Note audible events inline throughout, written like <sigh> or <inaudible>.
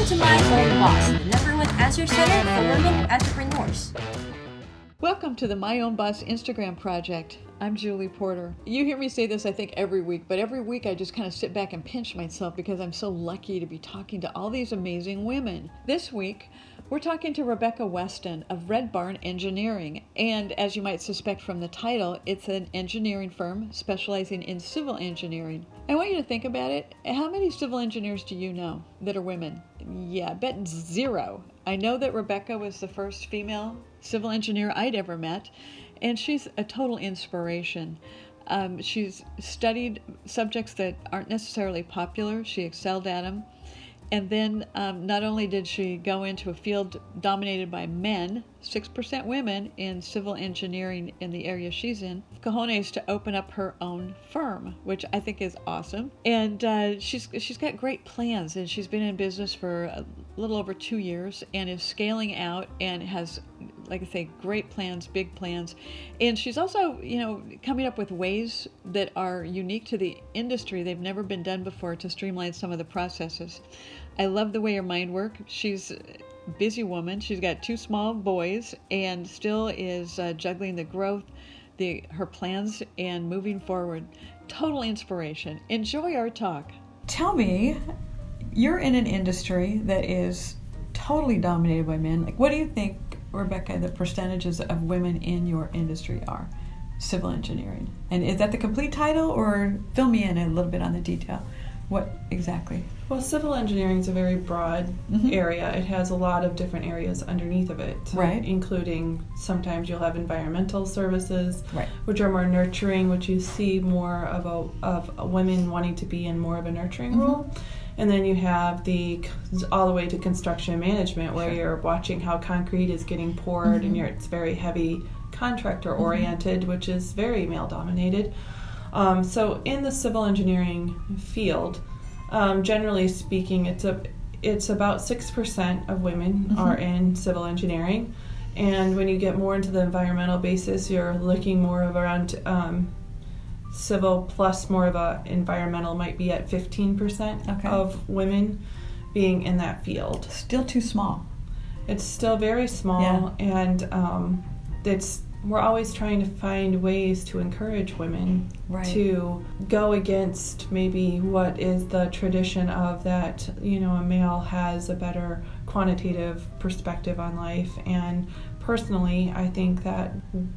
Welcome to My Own Boss, the number one answer center for women entrepreneurs. Welcome to the My Own Boss Instagram project. I'm Julie Porter. You hear me say this, I think, every week, but every week I just kind of sit back and pinch myself because I'm so lucky to be talking to all these amazing women. This week, we're talking to Rebecca Weston of Red Barn Engineering. And as you might suspect from the title, it's an engineering firm specializing in civil engineering. I want you to think about it. How many civil engineers do you know that are women? Yeah, I bet zero. I know that Rebecca was the first female civil engineer I'd ever met, and she's a total inspiration. Um, she's studied subjects that aren't necessarily popular, she excelled at them. And then um, not only did she go into a field dominated by men, 6% women in civil engineering in the area she's in, cojones to open up her own firm, which I think is awesome. And uh, she's, she's got great plans, and she's been in business for a little over two years and is scaling out and has like I say, great plans, big plans. And she's also, you know, coming up with ways that are unique to the industry. They've never been done before to streamline some of the processes. I love the way her mind works. She's busy woman. She's got two small boys and still is uh, juggling the growth, the her plans, and moving forward. Total inspiration. Enjoy our talk. Tell me, you're in an industry that is totally dominated by men. Like, what do you think, Rebecca, the percentages of women in your industry are? Civil engineering. And is that the complete title, or fill me in a little bit on the detail? What exactly? Well, civil engineering is a very broad Mhm. area. It has a lot of different areas underneath of it, Right. Including sometimes you'll have environmental services, Right. which are more nurturing, which you see more of a of women wanting to be in more of a nurturing Mhm. role. And then you have the all the way to construction management, where Sure. you're watching how concrete is getting poured, Mhm. and you're, it's very heavy contractor oriented, which is very male dominated. Um, so in the civil engineering field, um, generally speaking, it's a it's about six percent of women Mhm. are in civil engineering, and when you get more into the environmental basis, you're looking more of around um, civil plus more of a environmental might be at fifteen percent Okay. of women being in that field. Still too small. It's still very small, and um, it's we're always trying to find ways to encourage women Right. to go against maybe what is the tradition of that you know a male has a better quantitative perspective on life and personally i think that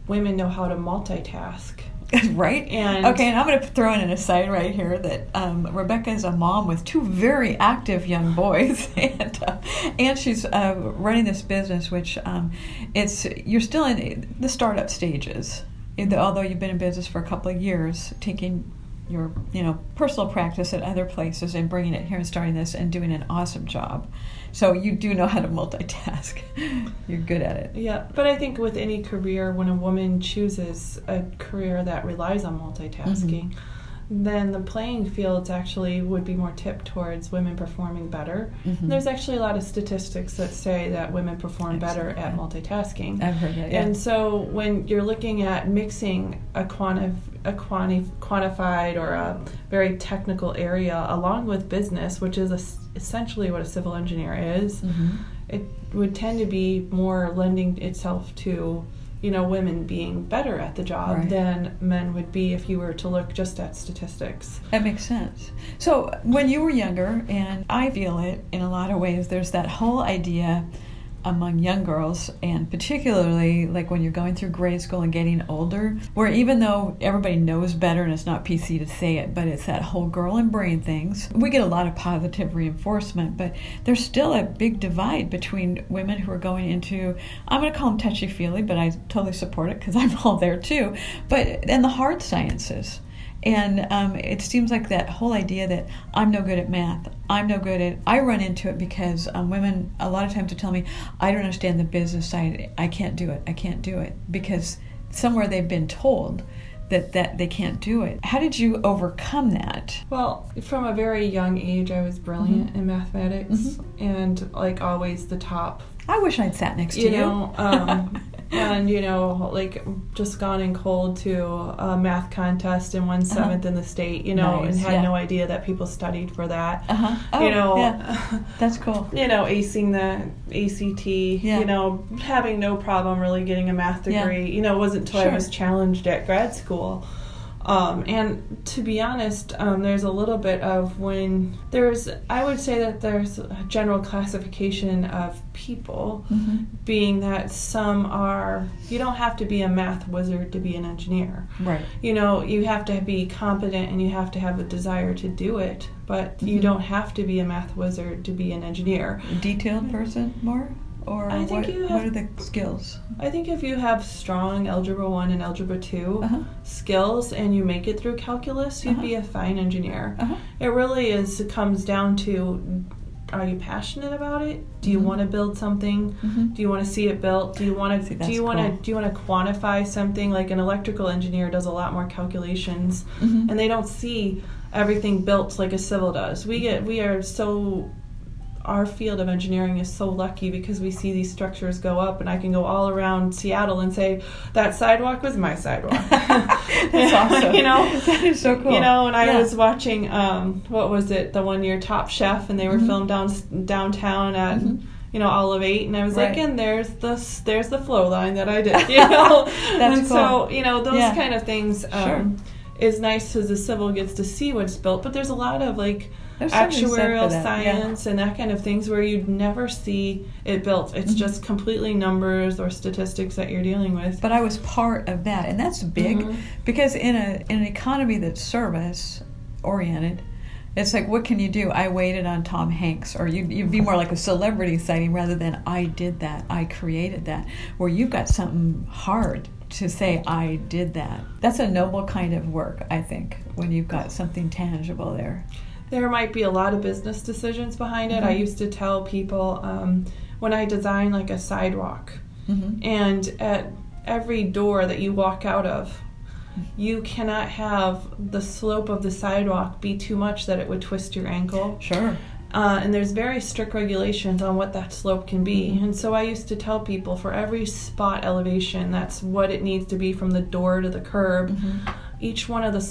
women know how to multitask <laughs> right? And- okay, and I'm going to throw in an aside right here that um, Rebecca is a mom with two very active young boys, <laughs> and uh, and she's uh, running this business, which um, it's you're still in the startup stages. Although you've been in business for a couple of years, taking your you know personal practice at other places and bringing it here and starting this and doing an awesome job. So you do know how to multitask. <laughs> You're good at it. Yeah, but I think with any career, when a woman chooses a career that relies on multitasking, mm-hmm. Then the playing fields actually would be more tipped towards women performing better. Mhm. There's actually a lot of statistics that say that women perform better at multitasking. I've heard that. Yeah. And so when you're looking at mixing a quantif- a quanti- quantified or a very technical area along with business, which is es- essentially what a civil engineer is, Mhm. it would tend to be more lending itself to you know women being better at the job Right. than men would be if you were to look just at statistics That makes sense. So, when you were younger, and I feel it in a lot of ways, there's that whole idea among young girls, and particularly like when you're going through grade school and getting older, where even though everybody knows better and it's not PC to say it, but it's that whole girl and brain things, we get a lot of positive reinforcement, but there's still a big divide between women who are going into, I'm going to call them touchy feely, but I totally support it because I'm all there too, but, and the hard sciences. And um, it seems like that whole idea that I'm no good at math, I'm no good at. I run into it because um, women a lot of times will tell me, I don't understand the business side. I can't do it. I can't do it because somewhere they've been told that that they can't do it. How did you overcome that? well from a very young age i was brilliant Mm-hmm. in mathematics and like always the top I wish I'd sat next to you you. know um, <laughs> and you know, like just gone in cold to a math contest and won 7th in the state, you know, Uh-huh. Nice, and had yeah. no idea that people studied for that. Uh-huh. Oh, you know, yeah. <laughs> That's cool. you know, acing the ACT, Yeah. you know, having no problem really getting a math degree. You know, it wasn't until I was challenged at grad school. Um, and to be honest, um, there's a little bit of when there's, I would say that there's a general classification of people, Mhm. being that some are, you don't have to be a math wizard to be an engineer Right. you know you have to be competent and you have to have a desire to do it but you Mhm. don't have to be a math wizard to be an engineer Detailed person more? Or I think what, you what have- are the skills? i think if you have strong algebra 1 and algebra 2 Uh-huh. skills and you make it through calculus you'd Uh-huh. be a fine engineer Uh-huh. it really is it comes down to are you passionate about it do you Mhm. want to build something Mhm. do you want to see it built do you want See, to do you want cool. to do you want to quantify something like an electrical engineer does a lot more calculations Mhm. and they don't see everything built like a civil does. We get we are so our field of engineering is so lucky because we see these structures go up and I can go all around Seattle and say that sidewalk was my sidewalk. <laughs> That's <laughs> awesome. you know? <laughs> that is so cool. You know, and I Yeah. was watching um what was it, the one year Top Chef and they were Mhm. filmed down downtown at Mhm. you know, Olive Eight, and I was like, and there's the there's the flow line that I did, you know, That's and so you know those Yeah. kind of things um, Sure. is nice because the civil gets to see what's built, but there's a lot of like There's something said for actuarial science and that kind of things where you'd never see it built. It's Mhm. just completely numbers or statistics that you're dealing with. But I was part of that, and that's big Mhm. because in a in an economy that's service oriented, it's like what can you do? I waited on Tom Hanks, or you'd, you'd be more like a celebrity sighting rather than I did that, I created that. Where you've got something hard to say I did that. That's a noble kind of work, I think, when you've got something tangible there. There might be a lot of business decisions behind it. I Mhm. used to tell people um, when I design like a sidewalk, hmm and at every door that you walk out of, you cannot have the slope of the sidewalk be too much that it would twist your ankle. Sure. Uh, and there's very strict regulations on what that slope can be. Mhm. And so I used to tell people for every spot elevation, that's what it needs to be from the door to the curb. Mhm. Each one of the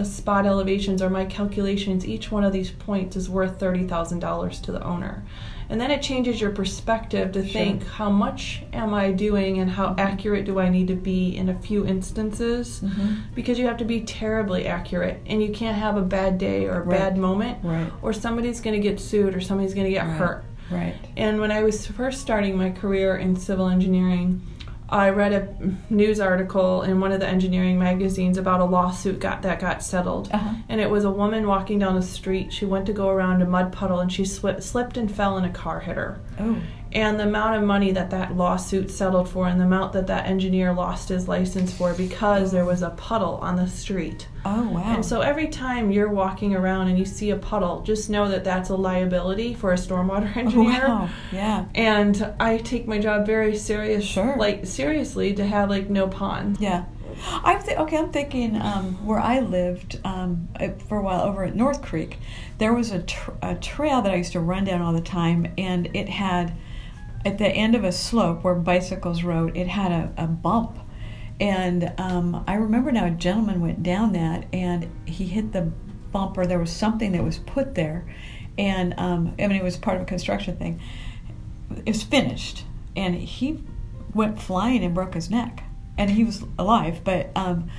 the spot elevations or my calculations, each one of these points is worth thirty thousand dollars to the owner. And then it changes your perspective to Sure. think how much am I doing and how Mhm. accurate do I need to be in a few instances Mhm. because you have to be terribly accurate and you can't have a bad day or a Right. bad moment Right. or somebody's going to get sued or somebody's going to get Right. hurt. Right. And when I was first starting my career in civil engineering, I read a news article in one of the engineering magazines about a lawsuit got that got settled. Uh-huh. And it was a woman walking down the street. She went to go around a mud puddle and she slipped, slipped and fell and a car hit her. Oh. And the amount of money that that lawsuit settled for and the amount that that engineer lost his license for because there was a puddle on the street. Oh wow. And so every time you're walking around and you see a puddle, just know that that's a liability for a stormwater <laughs> engineer. Oh, wow. Yeah. And I take my job very serious, Sure. like seriously, to have like no pond. Yeah. I'm th- okay. I'm thinking um, where I lived um, for a while over at North Creek, there was a, tr- a trail that I used to run down all the time, and it had at the end of a slope where bicycles rode, it had a, a bump. And um, I remember now a gentleman went down that and he hit the bump, or there was something that was put there. And um, I mean, it was part of a construction thing. It was finished, and he went flying and broke his neck. And he was alive, but um,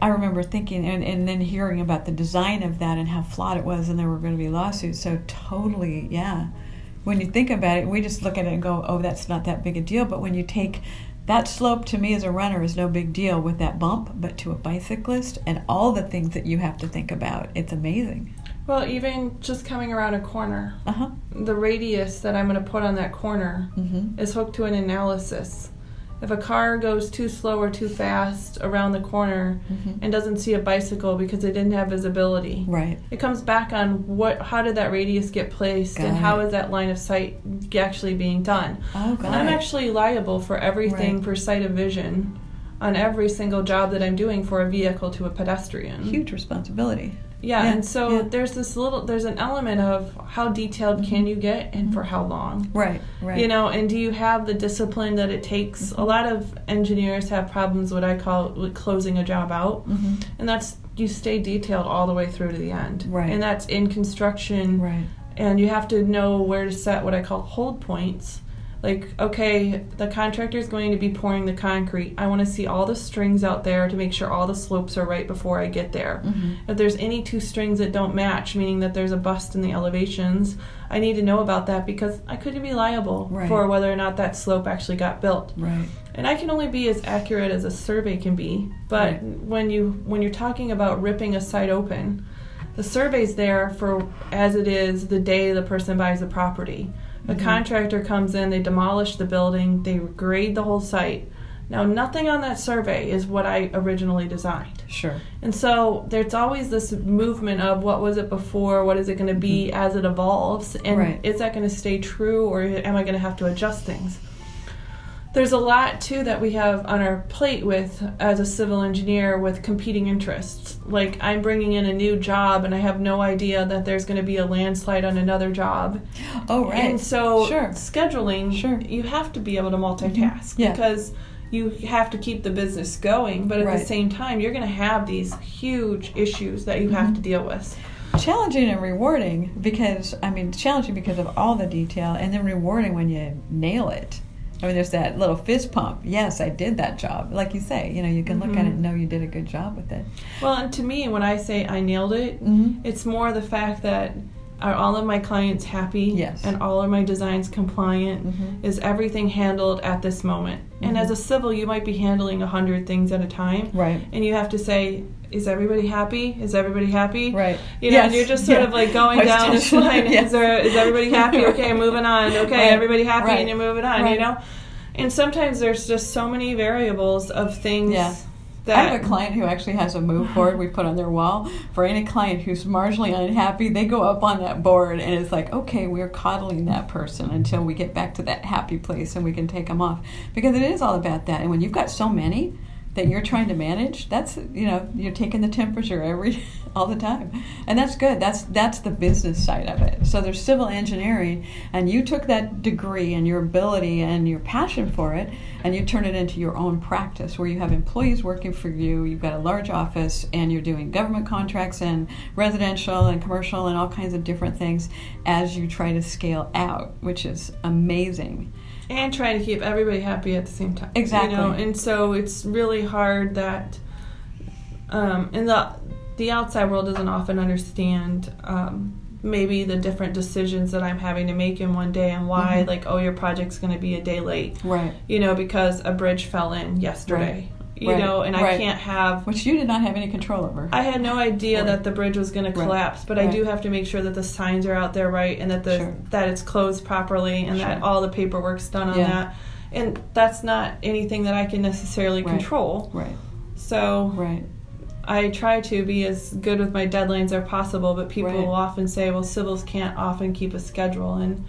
I, remember thinking, and, and then hearing about the design of that and how flawed it was, and there were going to be lawsuits. So, totally, yeah. When you think about it, we just look at it and go, oh, that's not that big a deal. But when you take that slope to me as a runner is no big deal with that bump, but to a bicyclist and all the things that you have to think about, it's amazing. Well, even just coming around a corner, Uh huh. the radius that I'm going to put on that corner Mm-hmm. is hooked to an analysis. If a car goes too slow or too fast around the corner Mhm. and doesn't see a bicycle because they didn't have visibility, Right. it comes back on what how did that radius get placed and Got how it. is that line of sight actually being done. Oh, God. And I'm actually liable for everything Right. for sight of vision on every single job that I'm doing for a vehicle to a pedestrian. huge responsibility. Yeah, Yeah, and so yeah. there's this little there's an element of how detailed can you get and for how long. Right, right. You know, and do you have the discipline that it takes? Mm-hmm. A lot of engineers have problems what I call with closing a job out. hmm And that's you stay detailed all the way through to the end. Right. And that's in construction Right. and you have to know where to set what I call hold points. Like, okay, the contractor is going to be pouring the concrete. I want to see all the strings out there to make sure all the slopes are right before I get there. Mhm. If there's any two strings that don't match, meaning that there's a bust in the elevations, I need to know about that because I could be liable Right. for whether or not that slope actually got built. Right. And I can only be as accurate as a survey can be. But Right. when you when you're talking about ripping a site open, the survey's there for as it is the day the person buys the property. The Mm-hmm. contractor comes in, they demolish the building, they grade the whole site. Now nothing on that survey is what I originally designed. Sure. And so there's always this movement of what was it before, what is it going to be as it evolves, and Mm-hmm. Right. is that going to stay true or am I going to have to adjust things? There's a lot too that we have on our plate with as a civil engineer with competing interests. Like I'm bringing in a new job and I have no idea that there's going to be a landslide on another job. Oh, right. And so Sure. scheduling, Sure. you have to be able to multitask mm-hmm. Yeah. because you have to keep the business going, but at Right. the same time, you're going to have these huge issues that you have mm-hmm. to deal with. challenging and rewarding because I mean challenging because of all the detail, and then rewarding when you nail it. I mean, there's that little fist pump. Yes, I did that job. Like you say, you know, you can look at it Mhm. and know you did a good job with it. Well, and to me, when I say I nailed it, Mhm. it's more the fact that are all of my clients happy Yes. and all of my designs compliant? Mhm. Is everything handled at this moment? And Mhm. as a civil, you might be handling a hundred things at a time, Right. and you have to say, "Is everybody happy? Is everybody happy?" Right. You know, and you're just sort Yeah. of like going <laughs> down this line. yes. Is there is everybody happy? <laughs> Okay, moving on. Okay, Right. everybody happy, Right. and you're moving on. Right. You know, and sometimes there's just so many variables of things. Yeah. I have a client who actually has a move board we put on their wall. For any client who's marginally unhappy, they go up on that board and it's like, okay, we're coddling that person until we get back to that happy place and we can take them off. Because it is all about that. And when you've got so many that you're trying to manage, that's you know you're taking the temperature every <laughs> all the time, and that's good. That's that's the business side of it. So there's civil engineering, and you took that degree and your ability and your passion for it, and you turn it into your own practice where you have employees working for you. You've got a large office, and you're doing government contracts and residential and commercial and all kinds of different things as you try to scale out, which is amazing. And trying to keep everybody happy at the same time. Exactly. You know, and so it's really hard that, um, and the the outside world doesn't often understand. Um, maybe the different decisions that I'm having to make in one day and why, Mhm. like, oh, your project's going to be a day late, Right. you know, because a bridge fell in yesterday, you Right. know, and I can't have Which you did not have any control over. I had no idea Right. that the bridge was going to collapse, but I do have to make sure that the signs are out there right and that the Sure. that it's closed properly and that all the paperwork's done on Yeah. that. And that's not anything that I can necessarily Right. control. right. So Right. I try to be as good with my deadlines as possible, but people Right. will often say, "Well, civils can't often keep a schedule." And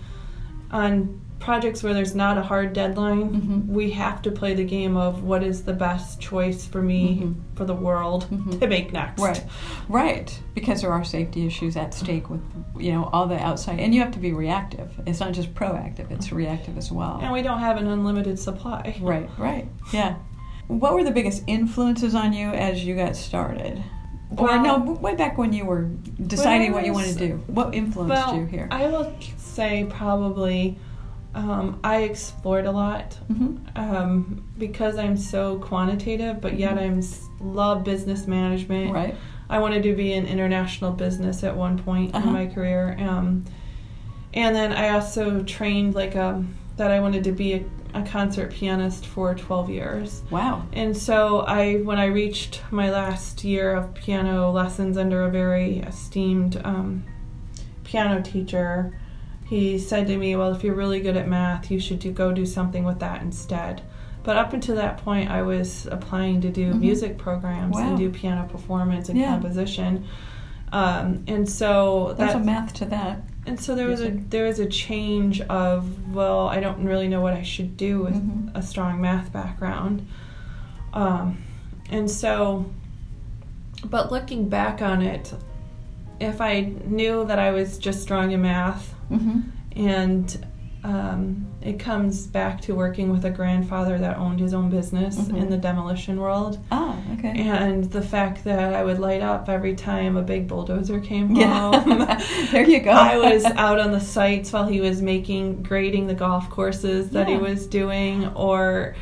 on projects where there's not a hard deadline, Mhm. we have to play the game of what is the best choice for me Mhm. for the world Mhm. to make next. Right, right. Because there are safety issues at stake with, you know, all the outside, and you have to be reactive. It's not just proactive; it's reactive as well. And we don't have an unlimited supply. <laughs> Right, right. Yeah. <laughs> What were the biggest influences on you as you got started? Or Well- no, way back when you were deciding what you was- wanted to do. What influenced Well, you here? I will say probably um, I explored a lot hmm um, because I'm so quantitative, but yet I'm love business management. Right. I wanted to be in international business at one point Uh-huh. in my career, um, and then I also trained like um, that. I wanted to be a, a concert pianist for 12 years. Wow. And so I, when I reached my last year of piano lessons under a very esteemed um, piano teacher, he said to me, "Well, if you're really good at math, you should do, go do something with that instead." But up until that point, I was applying to do Mhm. music programs Wow. and do piano performance and Yeah. composition. Um, and so There's that, a math to that. and so there was a there was a change of well, I don't really know what I should do with Mhm. a strong math background, um, and so. But looking back on it, if I knew that I was just strong in math, Mm-hmm. and um, it comes back to working with a grandfather that owned his own business Mhm. in the demolition world. Oh, okay. And the fact that I would light up every time a big bulldozer came home. <laughs> Yeah. there you go. I was out on the sites while he was making grading the golf courses that he was doing or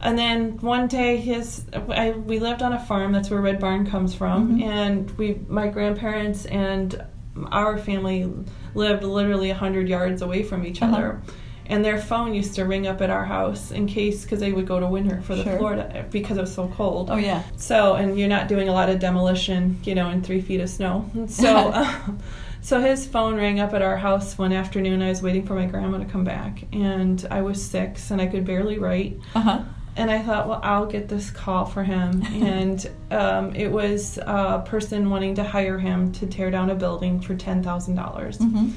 and then one day his I, we lived on a farm that's where Red Barn comes from Mhm. and we my grandparents and our family lived literally 100 yards away from each Uh-huh. other and their phone used to ring up at our house in case because they would go to winter for the Sure. Florida because it was so cold Oh yeah. so, and you're not doing a lot of demolition, you know, in three feet of snow. <laughs> So, uh, <laughs> so his phone rang up at our house one afternoon. I was waiting for my grandma to come back, and I was six and I could barely write. Uh huh. And I thought, well, I'll get this call for him. <laughs> And um, it was a person wanting to hire him to tear down a building for ten thousand dollars. Mm-hmm.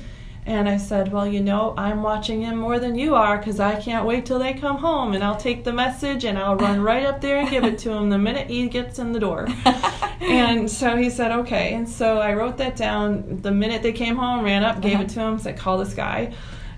And I said, Well, you know, I'm watching him more than you are because I can't wait till they come home. And I'll take the message and I'll run right up there and give it to him the minute he gets in the door. <laughs> and so he said, Okay. And so I wrote that down the minute they came home, ran up, gave Uh-huh. it to him, said, Call this guy.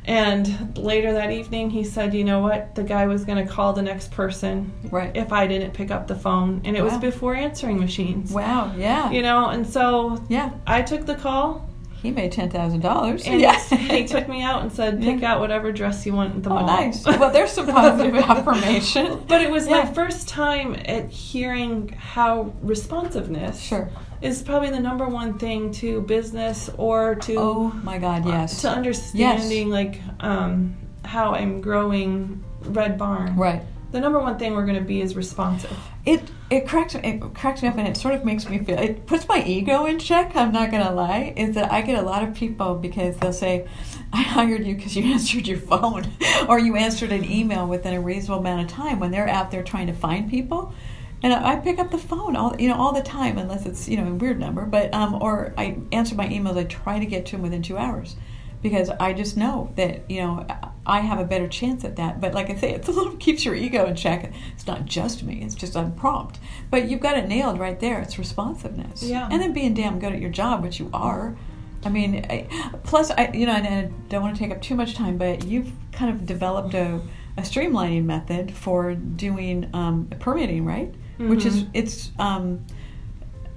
And later that evening, he said, You know what? The guy was going to call the next person Right. if I didn't pick up the phone. And it was before answering machines. Wow. Yeah. You know, and so yeah. I took the call. He made ten thousand dollars. And Yeah. he took me out and said, pick Yeah. out whatever dress you want at the Oh, mall. nice. Well, there's some positive <laughs> affirmation. But it was Yeah. my first time at hearing how responsiveness Sure. Is probably the number one thing to business or to Oh my God. Yes. to understanding like um, how I'm growing Red Barn. Right. The number one thing we're going to be is responsive. It it cracks it cracks me up and it sort of makes me feel it puts my ego in check. I'm not gonna lie. Is that I get a lot of people because they'll say, "I hired you because you <laughs> answered your phone <laughs> or you answered an email within a reasonable amount of time." When they're out there trying to find people, and I pick up the phone all you know all the time unless it's you know a weird number, but um or I answer my emails. I try to get to them within two hours because I just know that you know I have a better chance at that. But like I say, it's a little <laughs> keeps your ego in check. It's not just me; it's just I'm prompt. But you've got it nailed right there. It's responsiveness. Yeah. And then being damn good at your job, which you are. I mean, I, plus I you know and I don't want to take up too much time, but you've kind of developed a, a streamlining method for doing um, permitting, right? Which is it's um,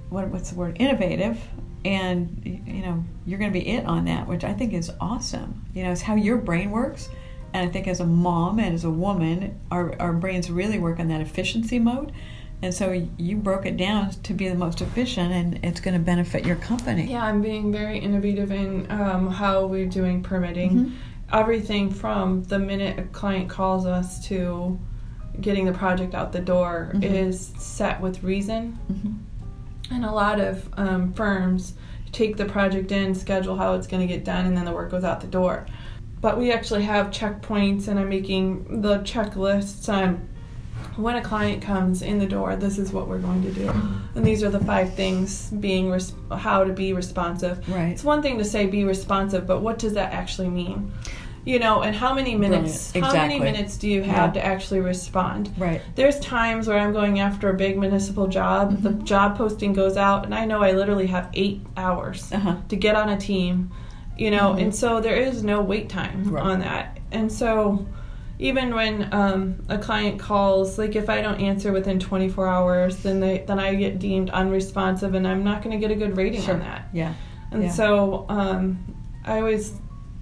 what, what's the word? Innovative. And you know you're going to be it on that which i think is awesome. You know it's how your brain works. And i think as a mom and as a woman our, our brains really work on that efficiency mode. And so you broke it down to be the most efficient and it's going to benefit your company. Yeah, I'm being very innovative in um, how we're doing permitting. Mhm. Everything from the minute a client calls us to getting the project out the door Mhm. is set with reason. Mhm. And a lot of um, firms take the project in, schedule how it's going to get done, and then the work goes out the door. But we actually have checkpoints, and I'm making the checklists on when a client comes in the door, this is what we're going to do. And these are the five things being res- how to be responsive. Right. It's one thing to say be responsive, but what does that actually mean? You know, and how many minutes Brilliant. how many minutes do you have Yeah. to actually respond? right There's times where I'm going after a big municipal job. The Mhm. job posting goes out, and I know I literally have eight hours uh-huh to get on a team, you know, Mhm. and so there is no wait time Right. on that. And so even when um, a client calls, like if I don't answer within 24 hours, then they then I get deemed unresponsive, and I'm not going to get a good rating sure on that. yeah And Yeah. so um, I always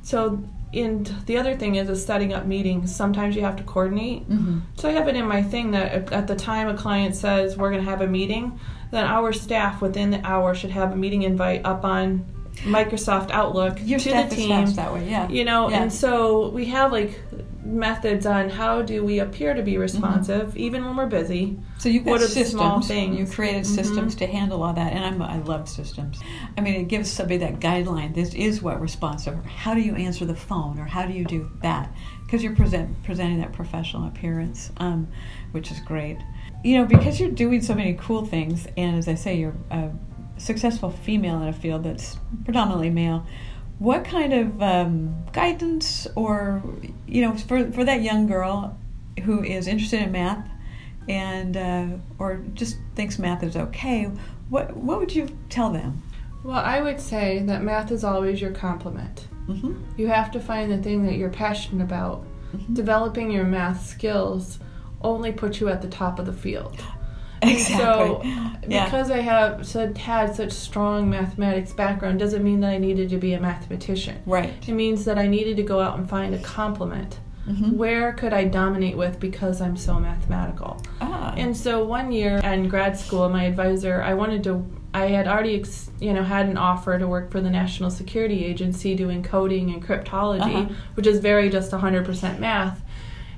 so. And the other thing is, is setting up meetings. Sometimes you have to coordinate. mm-hmm. So I have it in my thing that at- at the time a client says we're going to have a meeting, then our staff within the hour should have a meeting invite up on Microsoft Outlook your to staff the team. that way yeah You know, Yeah. and so we have like methods on how do we appear to be responsive even when we're busy. So you've got What are systems. small things? You created systems to handle all that, and I'm, I love systems. I mean, it gives somebody that guideline. This is what responsive. Or how do you answer the phone, or how do you do that? Because you're present, presenting that professional appearance, um, which is great. You know, because you're doing so many cool things, and as I say, you're a successful female in a field that's predominantly male. What kind of um, guidance, or you know, for for that young girl who is interested in math? and uh, or just thinks math is okay, what what would you tell them? Well, I would say that math is always your complement. Mm-hmm. You have to find the thing that you're passionate about. Mhm. Developing your math skills only puts you at the top of the field. <laughs> Exactly. So, Yeah. because I have said, had such strong mathematics background, doesn't mean that I needed to be a mathematician. right. It means that I needed to go out and find a complement. Mm-hmm. Where could I dominate with because I'm so mathematical? Ah. And so one year in grad school, my advisor, I wanted to, I had already, ex- you know, had an offer to work for the National Security Agency doing coding and cryptology, Uh-huh. which is very just 100% math.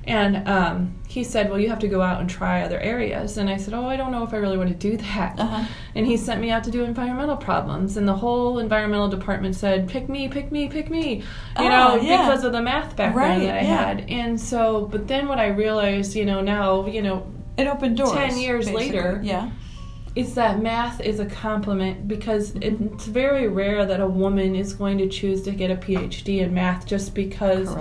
And um, he said, Well, you have to go out and try other areas. And I said, Oh, I don't know if I really want to do that. uh-huh. And he sent me out to do environmental problems. And the whole environmental department said, Pick me, pick me, pick me. You Oh, know, yeah. because of the math background Right, that I yeah. had. And so, but then what I realized, you know, now, you know, It opened doors. 10 years basically. later. Yeah. is that math is a compliment because it's very rare that a woman is going to choose to get a PhD in math just because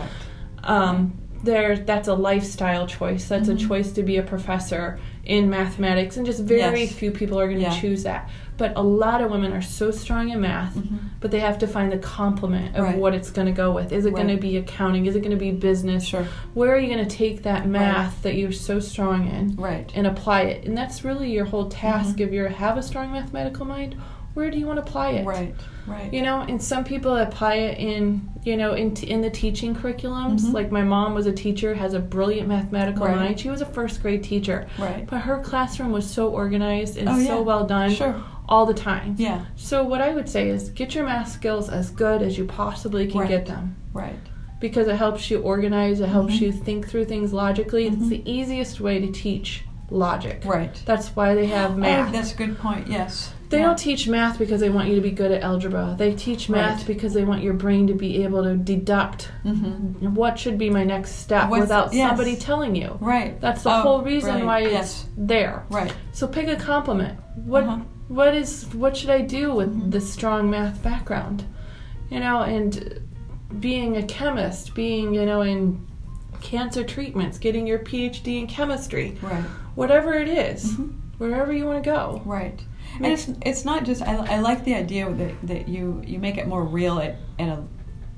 um, there that's a lifestyle choice. That's Mhm. a choice to be a professor in mathematics, and just very Yes. few people are going to Yeah. choose that. But a lot of women are so strong in math, Mhm. but they have to find the complement of Right. what it's going to go with. Is it going to be accounting? Is it going to be business? Sure. Where are you going to take that math that you're so strong in? Right. and apply it. And that's really your whole task Mhm. if you have a strong mathematical mind. Where do you want to apply it? Right. Right. You know, and some people apply it in, you know, in, in the teaching curriculums. Mhm. Like my mom was a teacher, has a brilliant mathematical Right. mind. She was a first grade teacher, Right. but her classroom was so organized and Oh, so yeah. well done Sure. all the time. Yeah. So what I would say is get your math skills as good as you possibly can Right. get them Right. because it helps you organize, it helps Mhm. you think through things logically. It's Mhm. the easiest way to teach logic. Right. That's why they have math. Oh, that's a good point. Yes. They Yeah. don't teach math because they want you to be good at algebra. They teach math Right. because they want your brain to be able to deduct Mm-hmm. what should be my next step What's- without yes. somebody telling you. Right. That's the Oh, whole reason brilliant. why it's Yes. there. Right. So pick a compliment. What Uh-huh. what is what should I do with Mhm. this strong math background? You know, and being a chemist, being, you know, in cancer treatments, getting your PhD in chemistry, Right. whatever it is, Mhm. wherever you want to go. Right. And it's it's not just I, I like the idea that, that you you make it more real at, at a,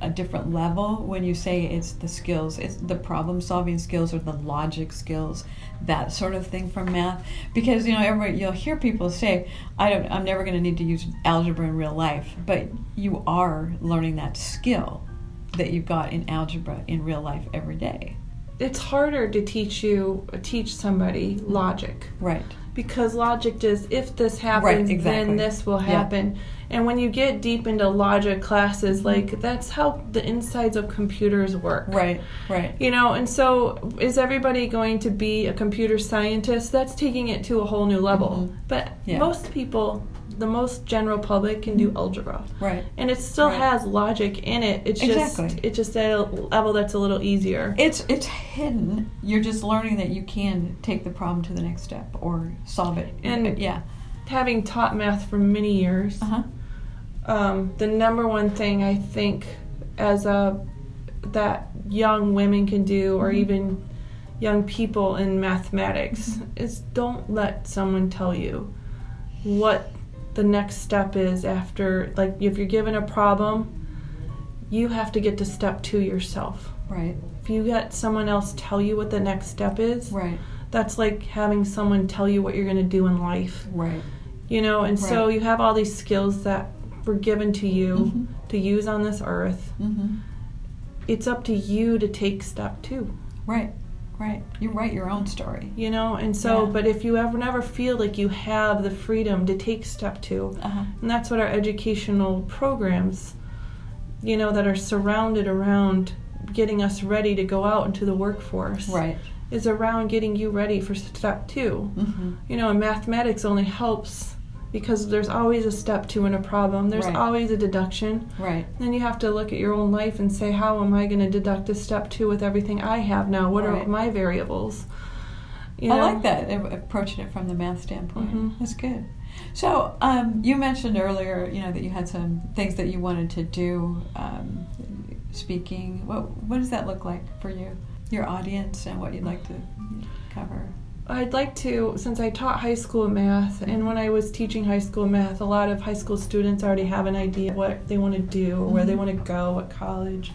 a different level when you say it's the skills it's the problem solving skills or the logic skills that sort of thing from math. Because you know everybody you'll hear people say I don't I'm never going to need to use algebra in real life but you are learning that skill that you've got in algebra in real life every day. It's harder to teach you teach somebody logic. right because logic is if this happens exactly. then this will Yeah. happen and when you get deep into logic classes like that's how the insides of computers work right right you know and so is everybody going to be a computer scientist that's taking it to a whole new level Mhm. but Yeah. most people the most general public can do algebra right and it still Right. has logic in it it's Exactly. just it's just at a level that's a little easier It's it's hidden. You're just learning that you can take the problem to the next step or solve it. And- yeah. having taught math for many years Uh huh. um, the number one thing I think as a that young women can do, or Mhm. even young people in mathematics, Mhm. is don't let someone tell you what the next step is after. Like if you're given a problem, you have to get to step two yourself. Right. If you let someone else tell you what the next step is, Right. that's like having someone tell you what you're going to do in life Right. you know and so you have all these skills that were given to you Mhm. to use on this earth Mm-hmm. it's up to you to take step two Right. Right. You write your own story. you know and so Yeah. but if you ever never feel like you have the freedom to take step two Uh huh. and that's what our educational programs you know that are surrounded around getting us ready to go out into the workforce Right. is around getting you ready for step two Mm-hmm. you know, and mathematics only helps because there's always a step two in a problem. There's Right. always a deduction. Right. Then you have to look at your own life and say, how am I going to deduct a step two with everything I have now? What are my variables? You I know? like that approaching it from the math standpoint. Mhm. That's good. So um, you mentioned earlier, you know, that you had some things that you wanted to do. Um, speaking. What What does that look like for you? Your audience and what you'd like to cover. I'd like to, since I taught high school math, and when I was teaching high school math, a lot of high school students already have an idea what they want to do or where they mm-hmm. want to go at college.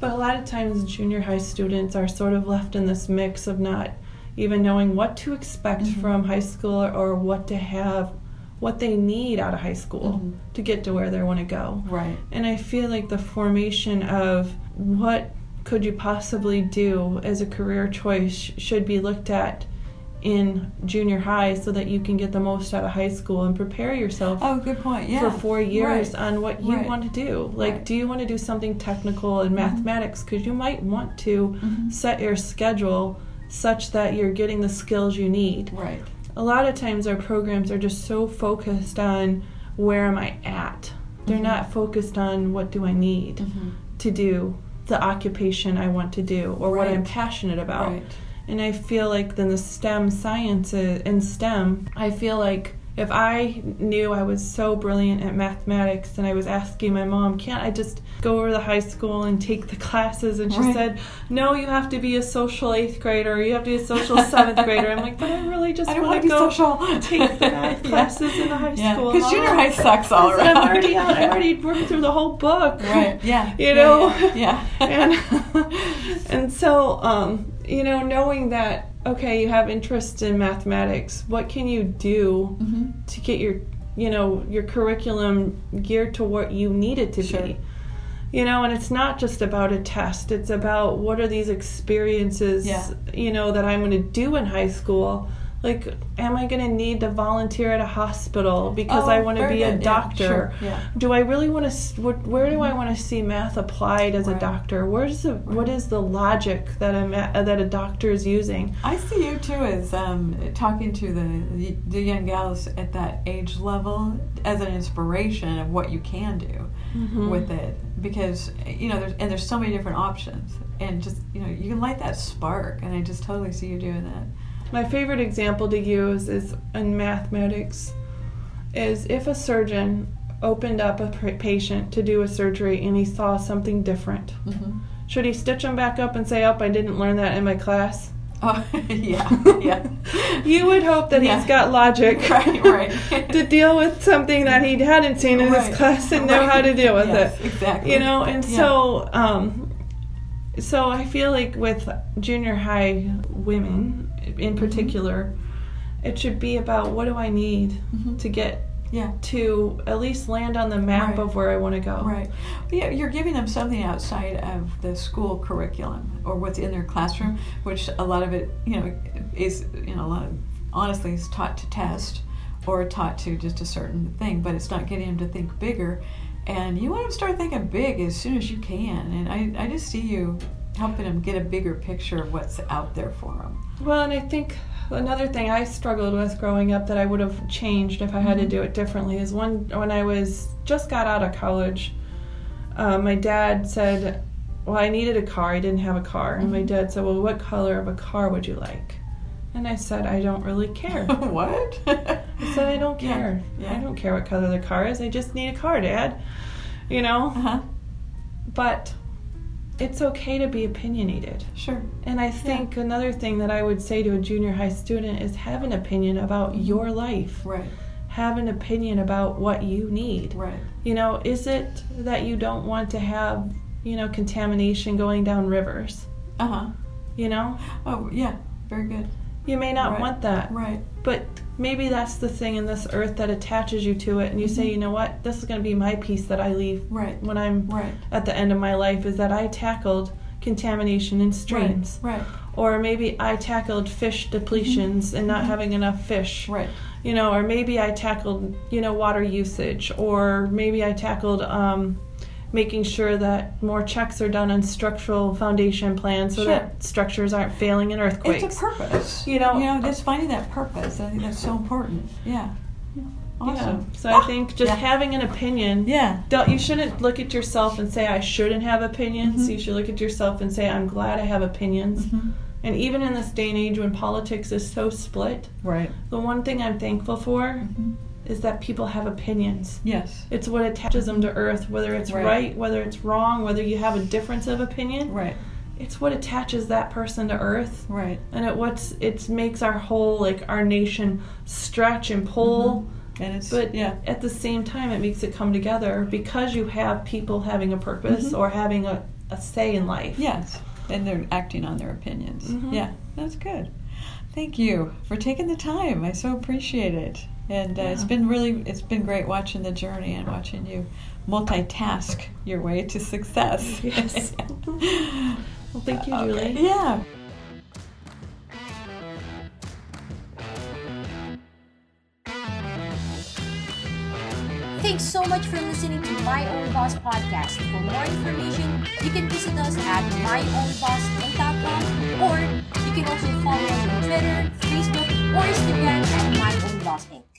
But a lot of times, junior high students are sort of left in this mix of not even knowing what to expect mm-hmm. from high school or what to have, what they need out of high school mm-hmm. to get to where they want to go. Right. And I feel like the formation of what could you possibly do as a career choice should be looked at in junior high so that you can get the most out of high school and prepare yourself Oh, good point. Yeah. for four years Right. on what you Right. want to do. Like, Right. do you want to do something technical in mathematics? Because you might want to Mhm. set your schedule such that you're getting the skills you need. Right. A lot of times, our programs are just so focused on where am I at. They're Mhm. not focused on what do I need Mhm. to do the occupation I want to do or what I'm passionate about. And I feel like then the STEM sciences in STEM, I feel like if I knew I was so brilliant at mathematics and I was asking my mom, can't I just go over to the high school and take the classes? And she Right. said, no, you have to be a social eighth grader you have to be a social seventh <laughs> grader. I'm like, but I really just I don't want to go social. take the math <laughs> Yeah. classes in the high Yeah, school. because junior high sucks all <laughs> around. I'm already out. I already worked through the whole book. Right. Yeah. You Yeah, know? Yeah. yeah. and and so um, you know knowing that okay you have interest in mathematics what can you do Mhm. to get your you know your curriculum geared to what you need it to Sure. be you know and it's not just about a test it's about what are these experiences Yeah. you know that i'm going to do in high school like am i going to need to volunteer at a hospital because Oh, i want to be a good. Yeah, doctor sure. Yeah. do I really want to? Where do I want to see math applied as a doctor? Where's the what is the logic that a that a doctor is using? I see you too as um, talking to the the young gals at that age level as an inspiration of what you can do Mm-hmm. with it because you know there's and there's so many different options and just you know you can light that spark and I just totally see you doing that. My favorite example to use is in mathematics. Is if a surgeon opened up a patient to do a surgery and he saw something different, Mm-hmm. should he stitch him back up and say, "Oh, I didn't learn that in my class"? Oh <laughs> yeah, yeah. <laughs> You would hope that Yeah. he's got logic <laughs> right, right. to deal with something that he hadn't seen in Right. his class and know how to deal with Yes, it. Exactly. you know and Yeah. so um so i feel like with junior high women. In particular it should be about what do i need Mhm. to get yeah. to at least land on the map Right. of where i want to go Right. Yeah, you're giving them something outside of the school curriculum or what's in their classroom, which a lot of it, you know, is you know a lot of honestly is taught to test or taught to just a certain thing, but it's not getting them to think bigger. And you want them to start thinking big as soon as you can. And I, I just see you helping them get a bigger picture of what's out there for them. well and i think another thing i struggled with growing up that i would have changed if i had to do it differently is one when i was just got out of college uh, my dad said well i needed a car i didn't have a car and my dad said well what color of a car would you like and i said i don't really care <laughs> what? I said, I don't <laughs> Yeah, care. yeah. I don't care what color the car is. I just need a car, Dad. You know? uh-huh. But it's okay to be opinionated. Sure. And I think another thing that I would say to a junior high student is have an opinion about Mm-hmm. your life. Right. Have an opinion about what you need. Right. You know, is it that you don't want to have, you know, contamination going down rivers? Uh huh. You know? Oh yeah. Very good. You may not Right. want that. Right. But maybe that's the thing in this earth that attaches you to it, and you say, Mhm. you know what, this is going to be my piece that I leave Right. when I'm Right. at the end of my life, is that I tackled contamination in streams. Right. Or maybe I tackled fish depletions mm-hmm. and not mm-hmm. having enough fish. Right. You know, or maybe I tackled, you know, water usage, or maybe I tackled um, making sure that more checks are done on structural foundation plans so Sure. that structures aren't failing in earthquakes. It's a purpose. You know- you know, uh, just finding that purpose. I think that's so important. Yeah. Awesome. Yeah. So I think just Yeah. having an opinion. Yeah. Don't you shouldn't look at yourself and say I shouldn't have opinions. Mhm. You should look at yourself and say I'm glad I have opinions. Mhm. And even in this day and age when politics is so split, Right. the one thing I'm thankful for Mhm. is that people have opinions. Yes. It's what attaches them to earth, whether it's Right. right, whether it's wrong, whether you have a difference of opinion. Right. it's what attaches that person to earth Right. and it what's it makes our whole like our nation stretch and pull And it's but yeah. at the same time it makes it come together because you have people having a purpose or having a, a say in life Yes, and they're acting on their opinions. Mhm. Yeah, that's good. Thank you for taking the time. I so appreciate it. And uh, it's Yeah. been really, it's been great watching the journey and watching you multitask your way to success. Yes. <laughs> well thank you julie Okay, Yeah. Thanks so much for listening to My Own Boss podcast. For more information, you can visit us at myownbossinc.com or you can also follow us on Twitter, Facebook, or Instagram at My Own Boss Inc.